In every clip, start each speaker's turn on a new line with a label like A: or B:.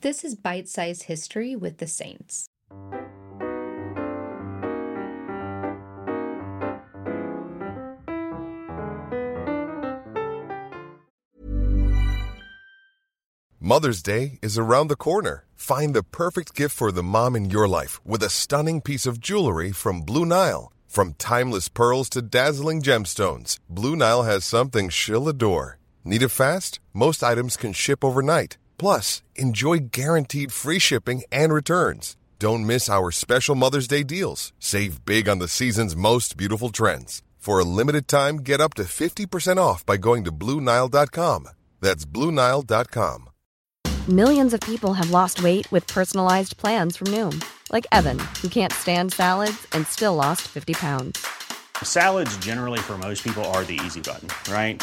A: This is Bite Size History with the Saints.
B: Mother's Day is around the corner. Find the perfect gift for the mom in your life with a stunning piece of jewelry from Blue Nile. From timeless pearls to dazzling gemstones, Blue Nile has something she'll adore. Need it fast? Most items can ship overnight. Plus, enjoy guaranteed free shipping and returns. Don't miss our special Mother's Day deals. Save big on the season's most beautiful trends. For a limited time, get up to 50% off by going to BlueNile.com. That's BlueNile.com.
C: Millions of people have lost weight with personalized plans from Noom, like Evan, who can't stand salads and still lost 50 pounds.
D: Salads, generally, for most people, are the easy button, right?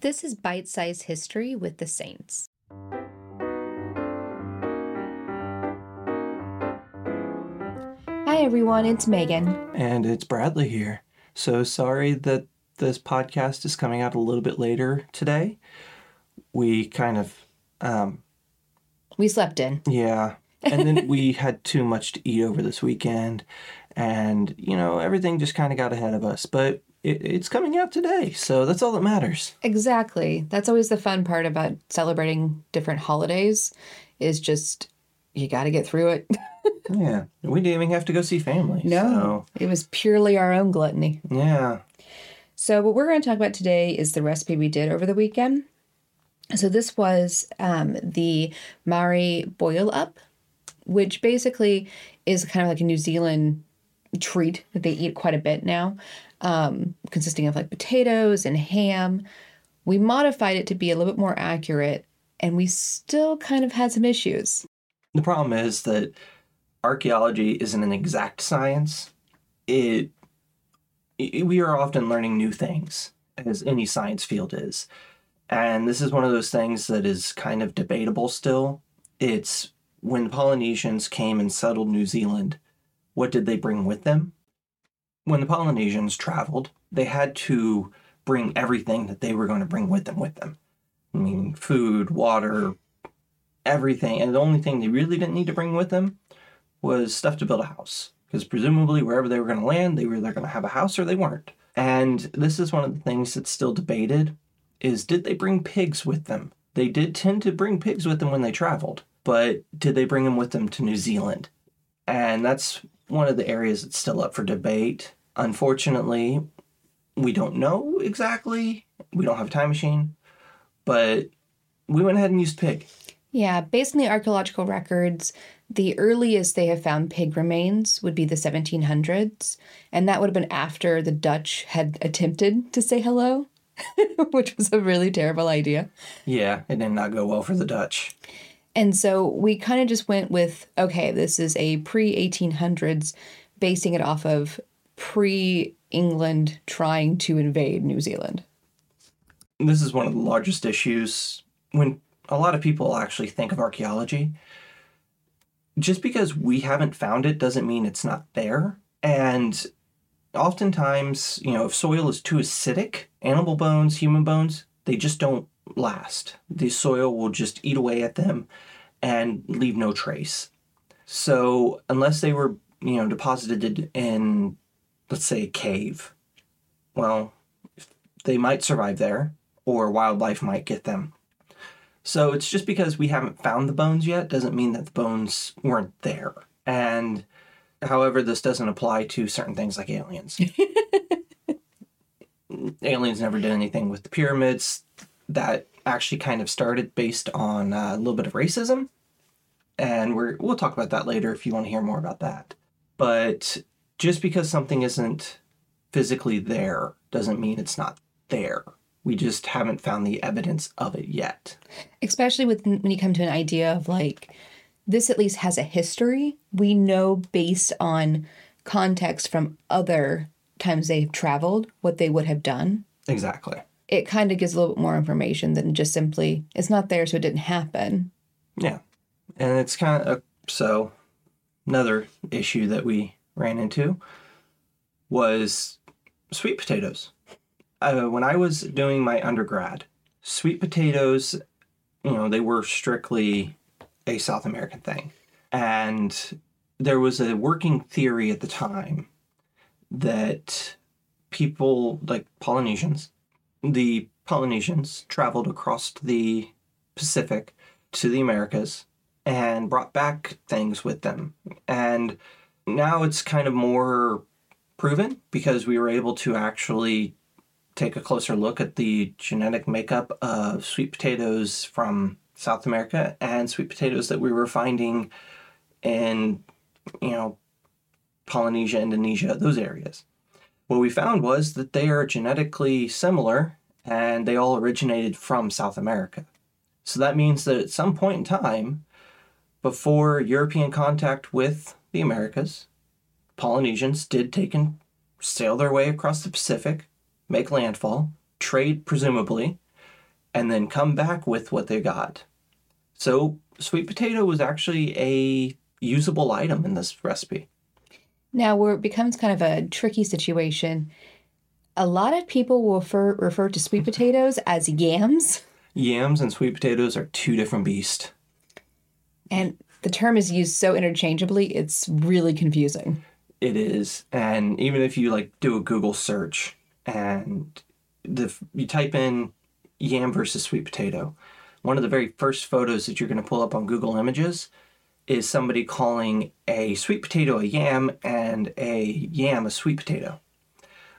A: This is Bite Size History with the Saints. Hi, everyone, it's Megan.
E: And it's Bradley here. So sorry that this podcast is coming out a little bit later today. We kind of, um,
A: We slept in.
E: yeah. And then we had too much to eat over this weekend. And, you know, everything just kind of got ahead of us. But it, it's coming out today. So that's all that matters.
A: Exactly. That's always the fun part about celebrating different holidays is just you got to get through it.
E: Yeah. We didn't even have to go see family.
A: no, it was purely our own gluttony.
E: Yeah.
A: So, what we're going to talk about today is the recipe we did over the weekend. So, this was um, the Maori boil up, which basically is kind of like a New Zealand treat that they eat quite a bit now, um, consisting of like potatoes and ham. We modified it to be a little bit more accurate, and we still kind of had some issues.
E: The problem is that archaeology isn't an exact science. It, i we are often learning new things, as any science field is. And this is one of those things that is kind of debatable still. It's when the Polynesians came and settled New Zealand, what did they bring with them? When the Polynesians traveled, they had to bring everything that they were going to bring with them with them. I mean, food, water, everything. And the only thing they really didn't need to bring with them was stuff to build a house. Because presumably, wherever they were going to land, they were either going to have a house or they weren't. And this is one of the things that's still debated is did they bring pigs with them? They did tend to bring pigs with them when they traveled, but did they bring them with them to New Zealand? And that's one of the areas that's still up for debate. Unfortunately, we don't know exactly. We don't have a time machine, but we went ahead and used pig.
A: Yeah, based on the archaeological records, the earliest they have found pig remains would be the 1700s, and that would have been after the Dutch had attempted to say hello, which was a really terrible idea.
E: Yeah, it did not go well for the Dutch.
A: And so we kind of just went with okay, this is a pre 1800s, basing it off of pre England trying to invade New Zealand.
E: this is one of the largest issues when a lot of people actually think of archaeology. Just because we haven't found it doesn't mean it's not there. And oftentimes, you know, if soil is too acidic, animal bones, human bones, they just don't last. The soil will just eat away at them and leave no trace. So, unless they were, you know, deposited in, let's say, a cave, well, they might survive there, or wildlife might get them. So it's just because we haven't found the bones yet doesn't mean that the bones weren't there. And however, this doesn't apply to certain things like aliens. aliens never did anything with the pyramids. That actually kind of started based on uh, a little bit of racism, and we're we'll talk about that later if you want to hear more about that. But just because something isn't physically there doesn't mean it's not there. We just haven't found the evidence of it yet.
A: especially with when you come to an idea of like this at least has a history we know based on context from other times they've traveled what they would have done
E: Exactly.
A: it kind of gives a little bit more information than just simply it's not there so it didn't happen
E: Yeah. And it's kind of so another issue that we ran into was sweet potatoes. Uh, when I was doing my undergrad, sweet potatoes, you know, they were strictly a South American thing. And there was a working theory at the time that people like Polynesians, the Polynesians traveled across the Pacific to the Americas and brought back things with them. And now it's kind of more proven because we were able to actually take a closer look at the genetic makeup of sweet potatoes from South America and sweet potatoes that we were finding in, you know, Polynesia, Indonesia, those areas. What we found was that they are genetically similar and they all originated from South America. So that means that at some point in time, before European contact with the Americas, Polynesians did take and sail their way across the Pacific, make landfall, trade presumably, and then come back with what they got. So sweet potato was actually a usable item in this recipe.
A: now where it becomes kind of a tricky situation a lot of people will refer, refer to sweet potatoes as yams
E: Yams and sweet potatoes are two different beasts.
A: and the term is used so interchangeably it's really confusing.
E: It is and even if you like do a google search and the you type in yam versus sweet potato one of the very first photos that you're going to pull up on google images is somebody calling a sweet potato a yam and a yam a sweet potato.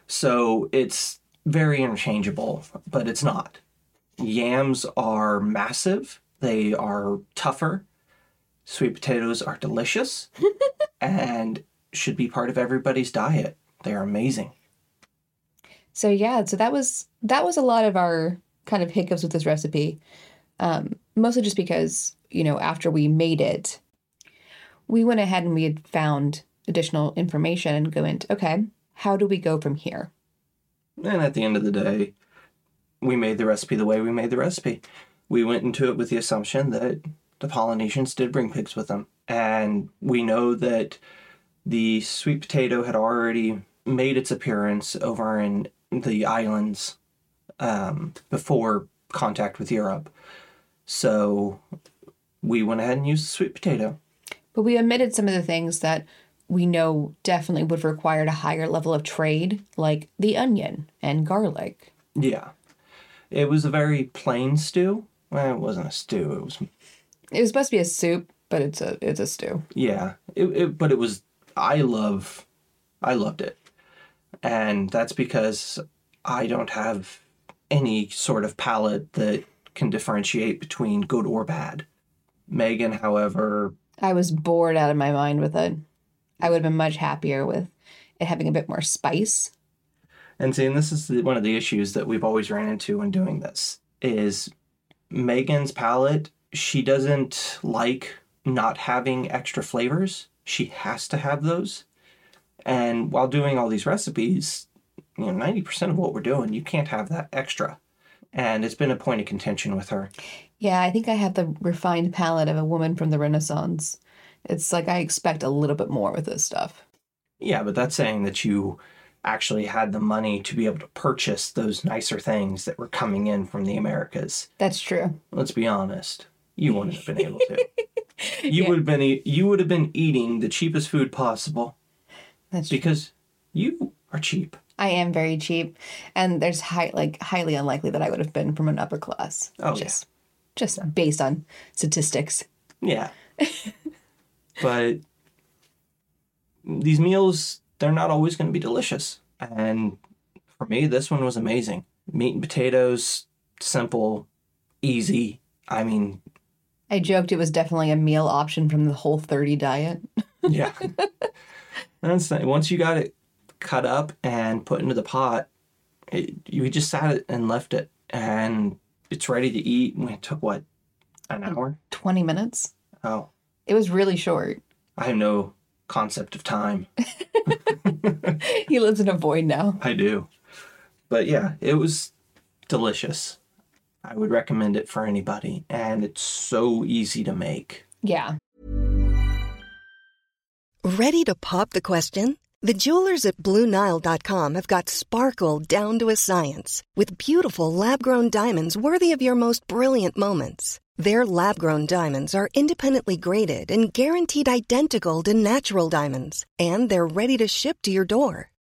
E: So it's very interchangeable but it's not. Yams are massive they are tougher sweet potatoes are delicious and should be part of everybody's diet. They're amazing.
A: So yeah, so that was that was a lot of our kind of hiccups with this recipe. Um, mostly just because you know after we made it, we went ahead and we had found additional information and go into okay, how do we go from here?
E: And at the end of the day, we made the recipe the way we made the recipe. We went into it with the assumption that the Polynesians did bring pigs with them. And we know that the sweet potato had already made its appearance over in the islands um, before contact with Europe. So we went ahead and used the sweet potato.
A: But we omitted some of the things that we know definitely would have required a higher level of trade, like the onion and garlic.
E: Yeah. It was a very plain stew. Well, it wasn't a stew. It was
A: It was supposed to be a soup, but it's a it's a stew.
E: yeah. It, it but it was I love I loved it. And that's because I don't have any sort of palate that can differentiate between good or bad. Megan, however,
A: I was bored out of my mind with it. I would have been much happier with it having a bit more spice.
E: And see, and this is the, one of the issues that we've always ran into when doing this is Megan's palate. She doesn't like not having extra flavors. She has to have those. And while doing all these recipes, you know, ninety percent of what we're doing, you can't have that extra. And it's been a point of contention with her.
A: Yeah, I think I have the refined palate of a woman from the Renaissance. It's like I expect a little bit more with this stuff.
E: Yeah, but that's saying that you actually had the money to be able to purchase those nicer things that were coming in from the Americas.
A: That's true.
E: let's be honest you wouldn't have been able to you would have been e- you would have been eating the cheapest food possible
A: That's true.
E: because you are cheap
A: I am very cheap, and there's high like highly unlikely that I would have been from an upper class.
E: Oh, yeah.
A: just just based on statistics.
E: yeah but these meals they're not always going to be delicious and For me, this one was amazing. Meat and potatoes, simple, easy. I mean,
A: I joked it was definitely a meal option from the whole 30 diet.
E: yeah. That's nice. once you got it cut up and put into the pot, it, you just sat it and left it, and it's ready to eat. And it took what, an hour?
A: 20 minutes.
E: Oh,
A: It was really short.
E: I have no concept of time.
A: He lives in a void now.
E: I do. But yeah, it was delicious. I would recommend it for anybody, and it's so easy to make.
A: Yeah.
F: Ready to pop the question? The jewelers at BlueNile.com have got sparkle down to a science with beautiful lab grown diamonds worthy of your most brilliant moments. Their lab grown diamonds are independently graded and guaranteed identical to natural diamonds, and they're ready to ship to your door.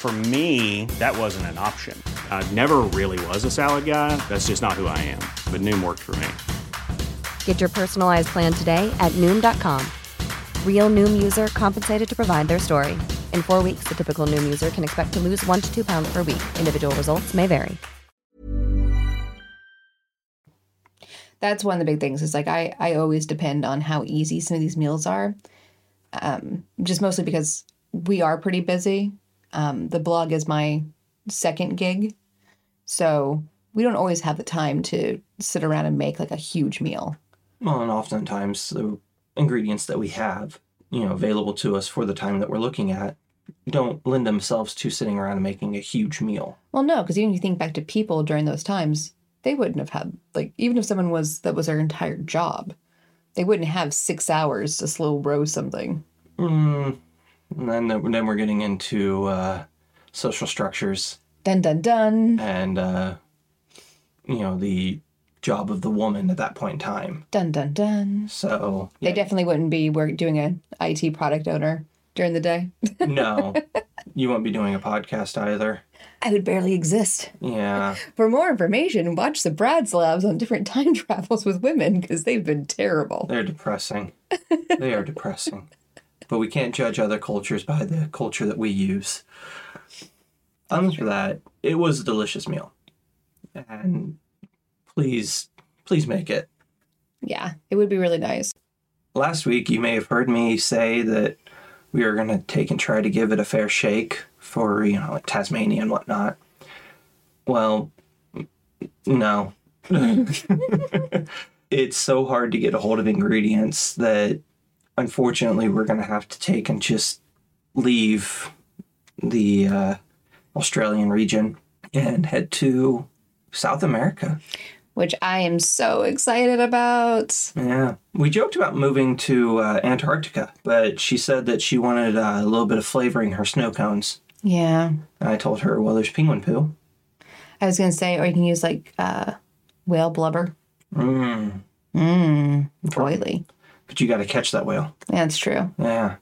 D: For me, that wasn't an option. I never really was a salad guy. That's just not who I am. But Noom worked for me.
C: Get your personalized plan today at Noom.com. Real Noom user compensated to provide their story. In four weeks, the typical Noom user can expect to lose one to two pounds per week. Individual results may vary.
A: That's one of the big things is like I, I always depend on how easy some of these meals are. Um, just mostly because we are pretty busy. Um, the blog is my second gig. So we don't always have the time to sit around and make like a huge meal.
E: Well, and oftentimes the ingredients that we have, you know, available to us for the time that we're looking at, don't lend themselves to sitting around and making a huge meal.
A: Well, no, because even if you think back to people during those times, they wouldn't have had like even if someone was that was their entire job, they wouldn't have six hours to slow roast something.
E: Mm, and then, then we're getting into uh, social structures
A: Dun dun dun
E: and, uh, you know, the job of the woman at that point in time.
A: dun dun dun.
E: So,
A: They definitely wouldn't be work doing an IT product owner during the day.
E: no, you won't be doing a podcast either.
A: I would barely exist.
E: Yeah.
A: For more information, watch the Brad's Labs on different time travels with women because they've been terrible.
E: They're depressing. they are depressing. But we can't judge other cultures by the culture that we use. Other than that, it was a delicious meal. And please, please make it.
A: Yeah, it would be really nice.
E: Last week, you may have heard me say that we are going to take and try to give it a fair shake for, you know, like Tasmania and whatnot. Well, no. it's so hard to get a hold of ingredients that unfortunately we're going to have to take and just leave the uh, Australian region and head to South America.
A: Which I am so excited about.
E: Yeah. We joked about moving to uh, Antarctica, but she said that she wanted uh, a little bit of flavoring her snow cones.
A: Yeah.
E: And I told her, well, there's penguin poo.
A: I was going to say, or you can use like uh, whale blubber.
E: Mm.
A: Mmm. Boily.
E: But you got to catch that whale.
A: Yeah, that's true.
E: Yeah.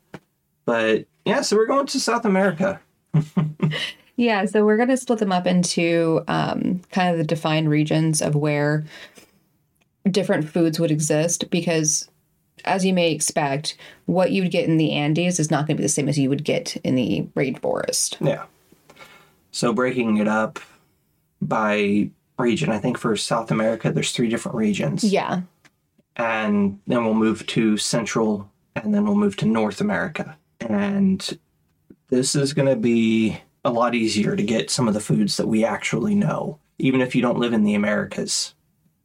E: But yeah, so we're going to South America.
A: Yeah, so we're going to split them up into um, kind of the defined regions of where different foods would exist because, as you may expect, what you would get in the Andes is not going to be the same as you would get in the rainforest.
E: Yeah. So breaking it up by region, I think for South America, there's three different regions.
A: Yeah.
E: And then we'll move to Central, and then we'll move to North America. And this is going to be a lot easier to get some of the foods that we actually know. Even if you don't live in the Americas,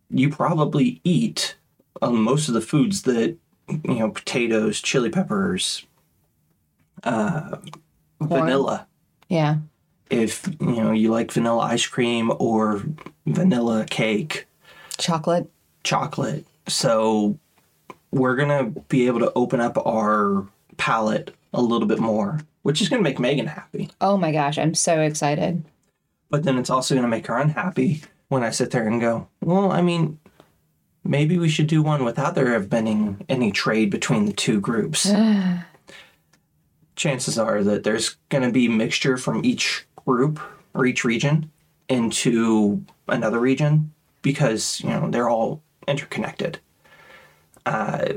E: you probably eat um, most of the foods that, you know, potatoes, chili peppers, uh, vanilla.
A: Yeah.
E: If, you know, you like vanilla ice cream or vanilla cake,
A: Chocolate.
E: chocolate. So we're gonna be able to open up our palette a little bit more, which is gonna make Megan happy.
A: Oh my gosh, I'm so excited.
E: But then it's also gonna make her unhappy when I sit there and go, Well, I mean, maybe we should do one without there have been any, any trade between the two groups. Chances are that there's going to be mixture from each group or each region into another region because you know they're all interconnected. Uh,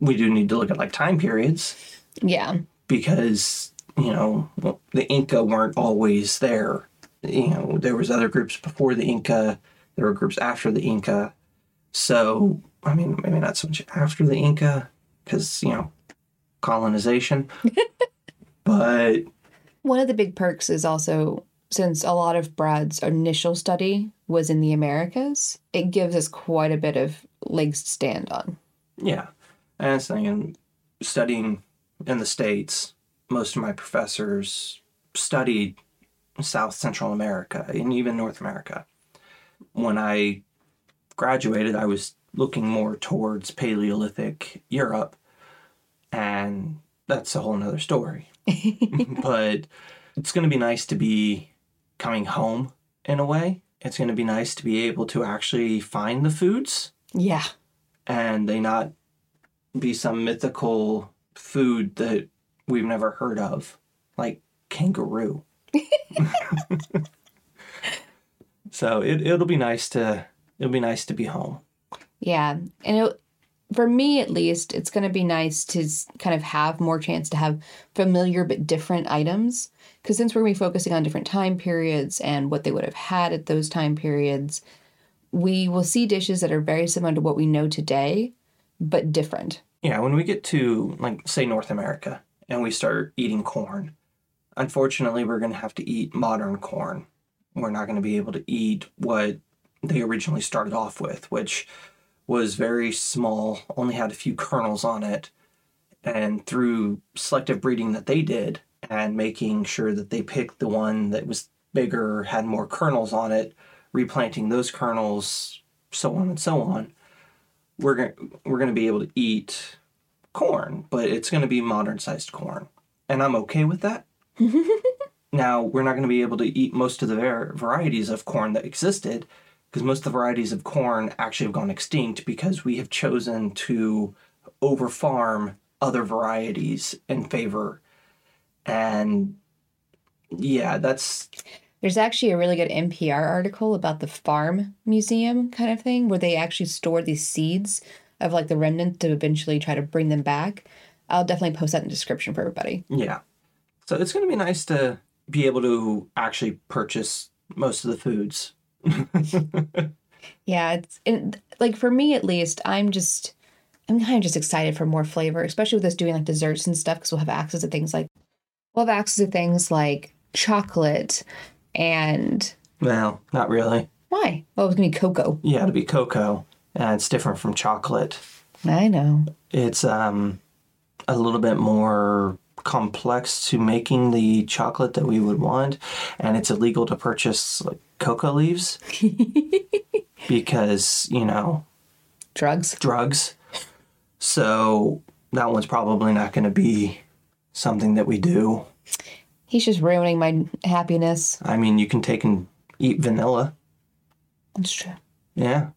E: we do need to look at like time periods
A: Yeah.
E: because you know well, the Inca weren't always there. You know there was other groups before the Inca. There were groups after the Inca. So I mean maybe not so much after the Inca because you know colonization, but
A: One of the big perks is also since a lot of Brad's initial study was in the Americas, it gives us quite a bit of legs to stand on.
E: Yeah. And I was thinking, studying in the States, most of my professors studied South Central America and even North America. When I graduated, I was looking more towards Paleolithic Europe, and that's a whole nother story. but it's going to be nice to be coming home in a way. It's going to be nice to be able to actually find the foods
A: Yeah.
E: and they not be some mythical food that we've never heard of, like kangaroo. so it it'll be nice to it'll be nice to be home.
A: Yeah. And it, for me, at least, it's going to be nice to kind of have more chance to have familiar but different items. Because since we're going to be focusing on different time periods and what they would have had at those time periods, we will see dishes that are very similar to what we know today, but different.
E: Yeah, when we get to like say North America and we start eating corn, unfortunately we're going to have to eat modern corn. We're not going to be able to eat what they originally started off with, which was very small, only had a few kernels on it. And through selective breeding that they did and making sure that they picked the one that was bigger, had more kernels on it, replanting those kernels, so on and so on, we're going we're going to be able to eat corn, but it's going to be modern sized corn. And I'm okay with that. now, we're not going to be able to eat most of the var- varieties of corn that existed because most of the varieties of corn actually have gone extinct because we have chosen to over farm other varieties in favor. And yeah, that's
A: There's actually a really good NPR article about the farm museum kind of thing where they actually store these seeds of like the remnants to eventually try to bring them back. I'll definitely post that in the description for everybody.
E: Yeah. So it's going to be nice to be able to actually purchase most of the foods.
A: Yeah, it's it, like for me at least, I'm just I'm kind of just excited for more flavor, especially with us doing like desserts and stuff because we'll have access to things like we'll have access to things like chocolate and
E: Well, not really.
A: why? Well, it's gonna be cocoa.
E: Yeah, to be cocoa, and it's different from chocolate.
A: I know.
E: It's um a little bit more complex to making the chocolate that we would want, and it's illegal to purchase like cocoa leaves because you know
A: Drugs.
E: drugs. So that one's probably not going to be something that we do.
A: He's just ruining my happiness.
E: I mean, you can take and eat vanilla,
A: That's true.
E: yeah,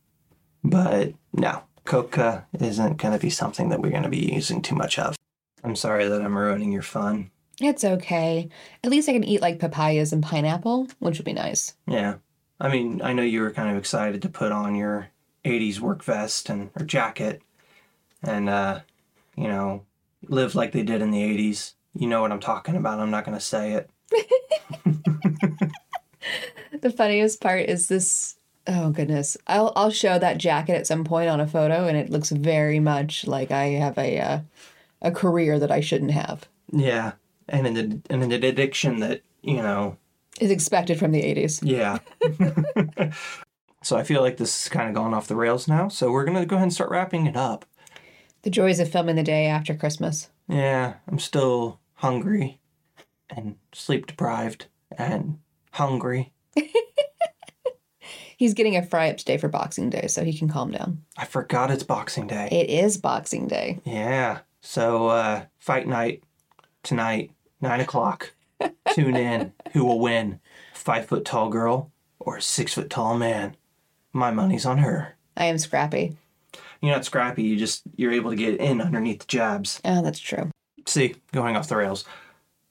E: but no, coca isn't going to be something that we're going to be using too much of. I'm sorry that I'm ruining your fun.
A: It's okay. At least I can eat like papayas and pineapple, which would be nice.
E: Yeah. I mean, I know you were kind of excited to put on your 80s work vest and or jacket and uh, you know, live like they did in the 80s. You know what I'm talking about. I'm not going to say it.
A: The funniest part is this. Oh goodness! I'll I'll show that jacket at some point on a photo, and it looks very much like I have a uh, a career that I shouldn't have.
E: Yeah. And an, and an addiction that, you know,
A: Is expected from the '80s.
E: yeah. so I feel like this is kind of gone off the rails now. So we're going to go ahead and start wrapping it up.
A: The joys of filming the day after Christmas.
E: Yeah, I'm still hungry and sleep deprived and hungry.
A: He's getting a fry up today for Boxing Day, so he can calm down.
E: I forgot it's Boxing Day.
A: It is Boxing Day.
E: Yeah. So uh fight night tonight, nine o'clock. Tune in. Who will win? Five foot tall girl or six foot tall man? My money's on her.
A: I am scrappy.
E: you're not scrappy. You just you're able to get in underneath the jabs.
A: Oh, that's true.
E: See, going off the rails.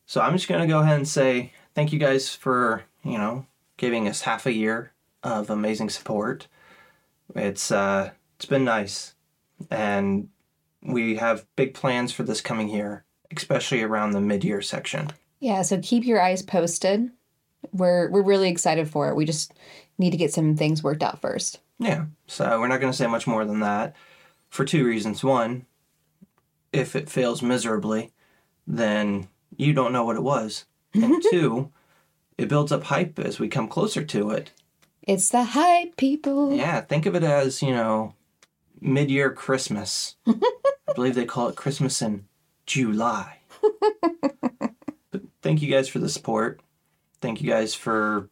E: So I'm just gonna go ahead and say thank you guys for you know giving us half a year of amazing support. It's uh it's been nice, and we have big plans for this coming year, especially around the mid-year section.
A: Yeah, so keep your eyes posted. We're we're really excited for it. We just need to get some things worked out first.
E: Yeah. So we're not going to say much more than that for two reasons. One, if it fails miserably, then you don't know what it was. And two, it builds up hype as we come closer to it.
A: It's the hype, people.
E: Yeah, think of it as, you know, mid year Christmas. I believe they call it Christmas in July. but thank you guys for the support. Thank you guys for,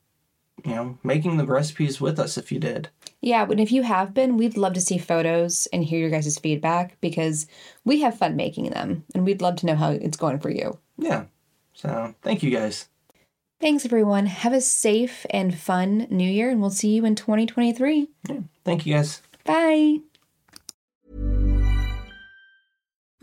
E: you know, making the recipes with us if you did.
A: Yeah, and if you have been, we'd love to see photos and hear your guys' feedback because we have fun making them and we'd love to know how it's going for you.
E: Yeah. So thank you guys.
A: Thanks, everyone. Have a safe and fun new year, and we'll see you in 2023.
E: Yeah. Thank you guys.
A: Bye.